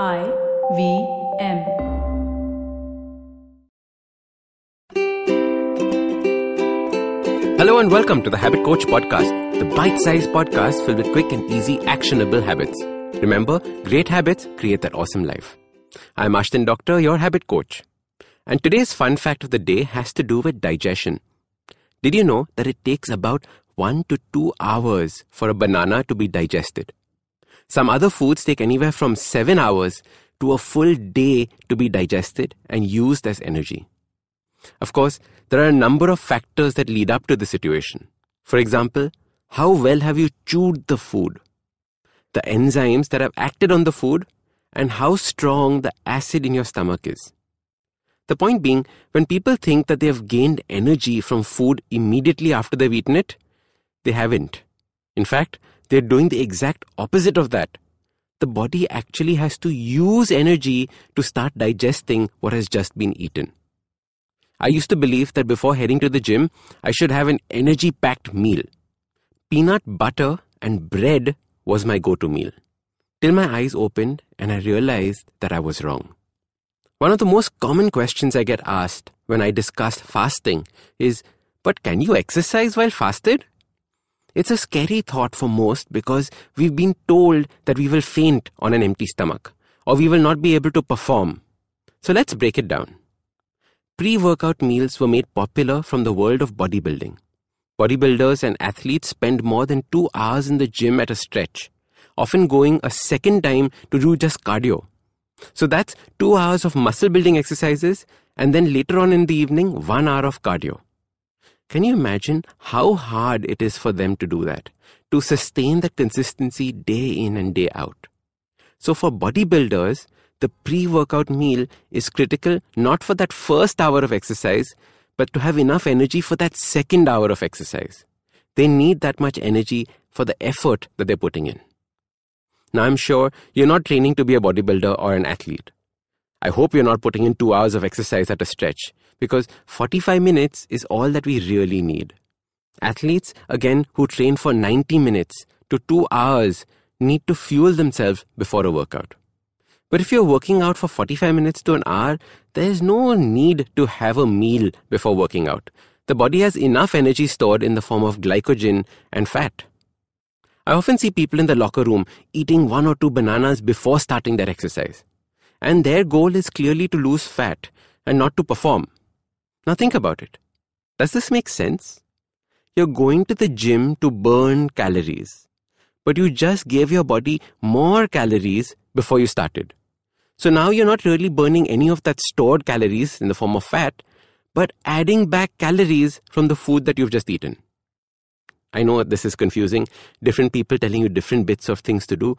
I V M. Hello and welcome to the Habit Coach Podcast, the bite sized podcast filled with quick and easy actionable habits. Remember, great habits create that awesome life. I'm Ashdin Doctor, your habit coach. And today's fun fact of the day has to do with digestion. Did you know that it takes about one to two hours for a banana to be digested? Some other foods take anywhere from seven hours to a full day to be digested and used as energy. Of course, there are a number of factors that lead up to the situation. For example, how well have you chewed the food? The enzymes that have acted on the food and how strong the acid in your stomach is. The point being, when people think that they have gained energy from food immediately after they've eaten it, they haven't. In fact, they're doing the exact opposite of that. The body actually has to use energy to start digesting what has just been eaten. I used to believe that before heading to the gym, I should have an energy packed meal. Peanut butter and bread was my go to meal. Till my eyes opened and I realized that I was wrong. One of the most common questions I get asked when I discuss fasting is, But can you exercise while fasted? It's a scary thought for most because we've been told that we will faint on an empty stomach or we will not be able to perform. So let's break it down. Pre workout meals were made popular from the world of bodybuilding. Bodybuilders and athletes spend more than two hours in the gym at a stretch, often going a second time to do just cardio. So that's two hours of muscle building exercises, and then later on in the evening, one hour of cardio. Can you imagine how hard it is for them to do that? To sustain that consistency day in and day out. So for bodybuilders, the pre-workout meal is critical not for that first hour of exercise, but to have enough energy for that second hour of exercise. They need that much energy for the effort that they're putting in. Now, I'm sure you're not training to be a bodybuilder or an athlete. I hope you're not putting in two hours of exercise at a stretch because 45 minutes is all that we really need. Athletes, again, who train for 90 minutes to two hours need to fuel themselves before a workout. But if you're working out for 45 minutes to an hour, there's no need to have a meal before working out. The body has enough energy stored in the form of glycogen and fat. I often see people in the locker room eating one or two bananas before starting their exercise and their goal is clearly to lose fat and not to perform. Now think about it. Does this make sense? You're going to the gym to burn calories, but you just gave your body more calories before you started. So now you're not really burning any of that stored calories in the form of fat, but adding back calories from the food that you've just eaten. I know this is confusing, different people telling you different bits of things to do,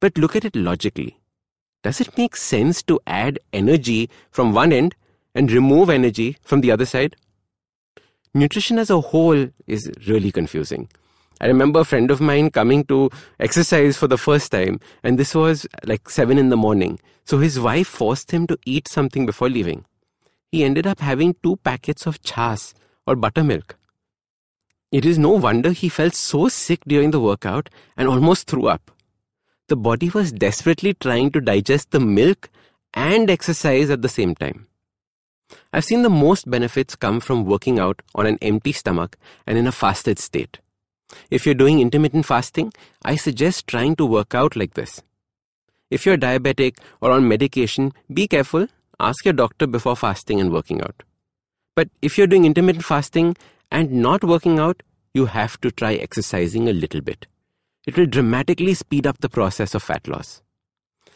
but look at it logically does it make sense to add energy from one end and remove energy from the other side? Nutrition as a whole is really confusing. I remember a friend of mine coming to exercise for the first time, and this was like 7 in the morning. So his wife forced him to eat something before leaving. He ended up having two packets of chas or buttermilk. It is no wonder he felt so sick during the workout and almost threw up the body was desperately trying to digest the milk and exercise at the same time. I've seen the most benefits come from working out on an empty stomach and in a fasted state. If you're doing intermittent fasting, I suggest trying to work out like this. If you're diabetic or on medication, be careful, ask your doctor before fasting and working out. But if you're doing intermittent fasting and not working out, you have to try exercising a little bit it will dramatically speed up the process of fat loss.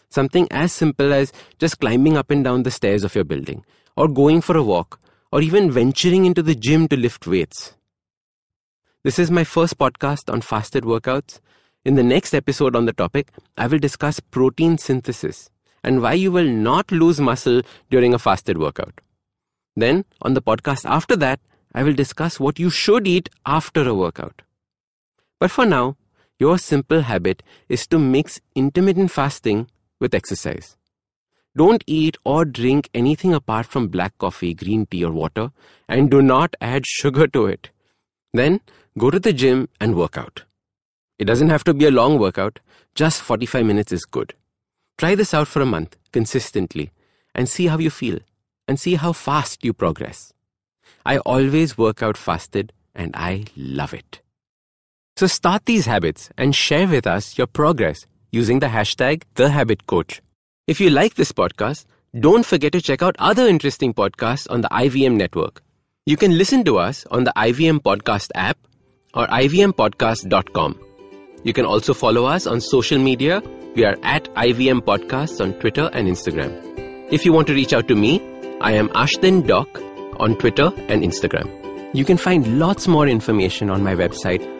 Something as simple as just climbing up and down the stairs of your building, or going for a walk, or even venturing into the gym to lift weights. This is my first podcast on fasted workouts. In the next episode on the topic, I will discuss protein synthesis and why you will not lose muscle during a fasted workout. Then, on the podcast after that, I will discuss what you should eat after a workout. But for now, your simple habit is to mix intermittent fasting with exercise. Don't eat or drink anything apart from black coffee, green tea, or water, and do not add sugar to it. Then go to the gym and work out. It doesn't have to be a long workout, just 45 minutes is good. Try this out for a month consistently and see how you feel and see how fast you progress. I always work out fasted and I love it. So start these habits and share with us your progress using the hashtag TheHabitCoach. If you like this podcast, don't forget to check out other interesting podcasts on the IVM network. You can listen to us on the IVM Podcast app or ivmpodcast.com. You can also follow us on social media. We are at IVM Podcasts on Twitter and Instagram. If you want to reach out to me, I am Ashdin Doc on Twitter and Instagram. You can find lots more information on my website,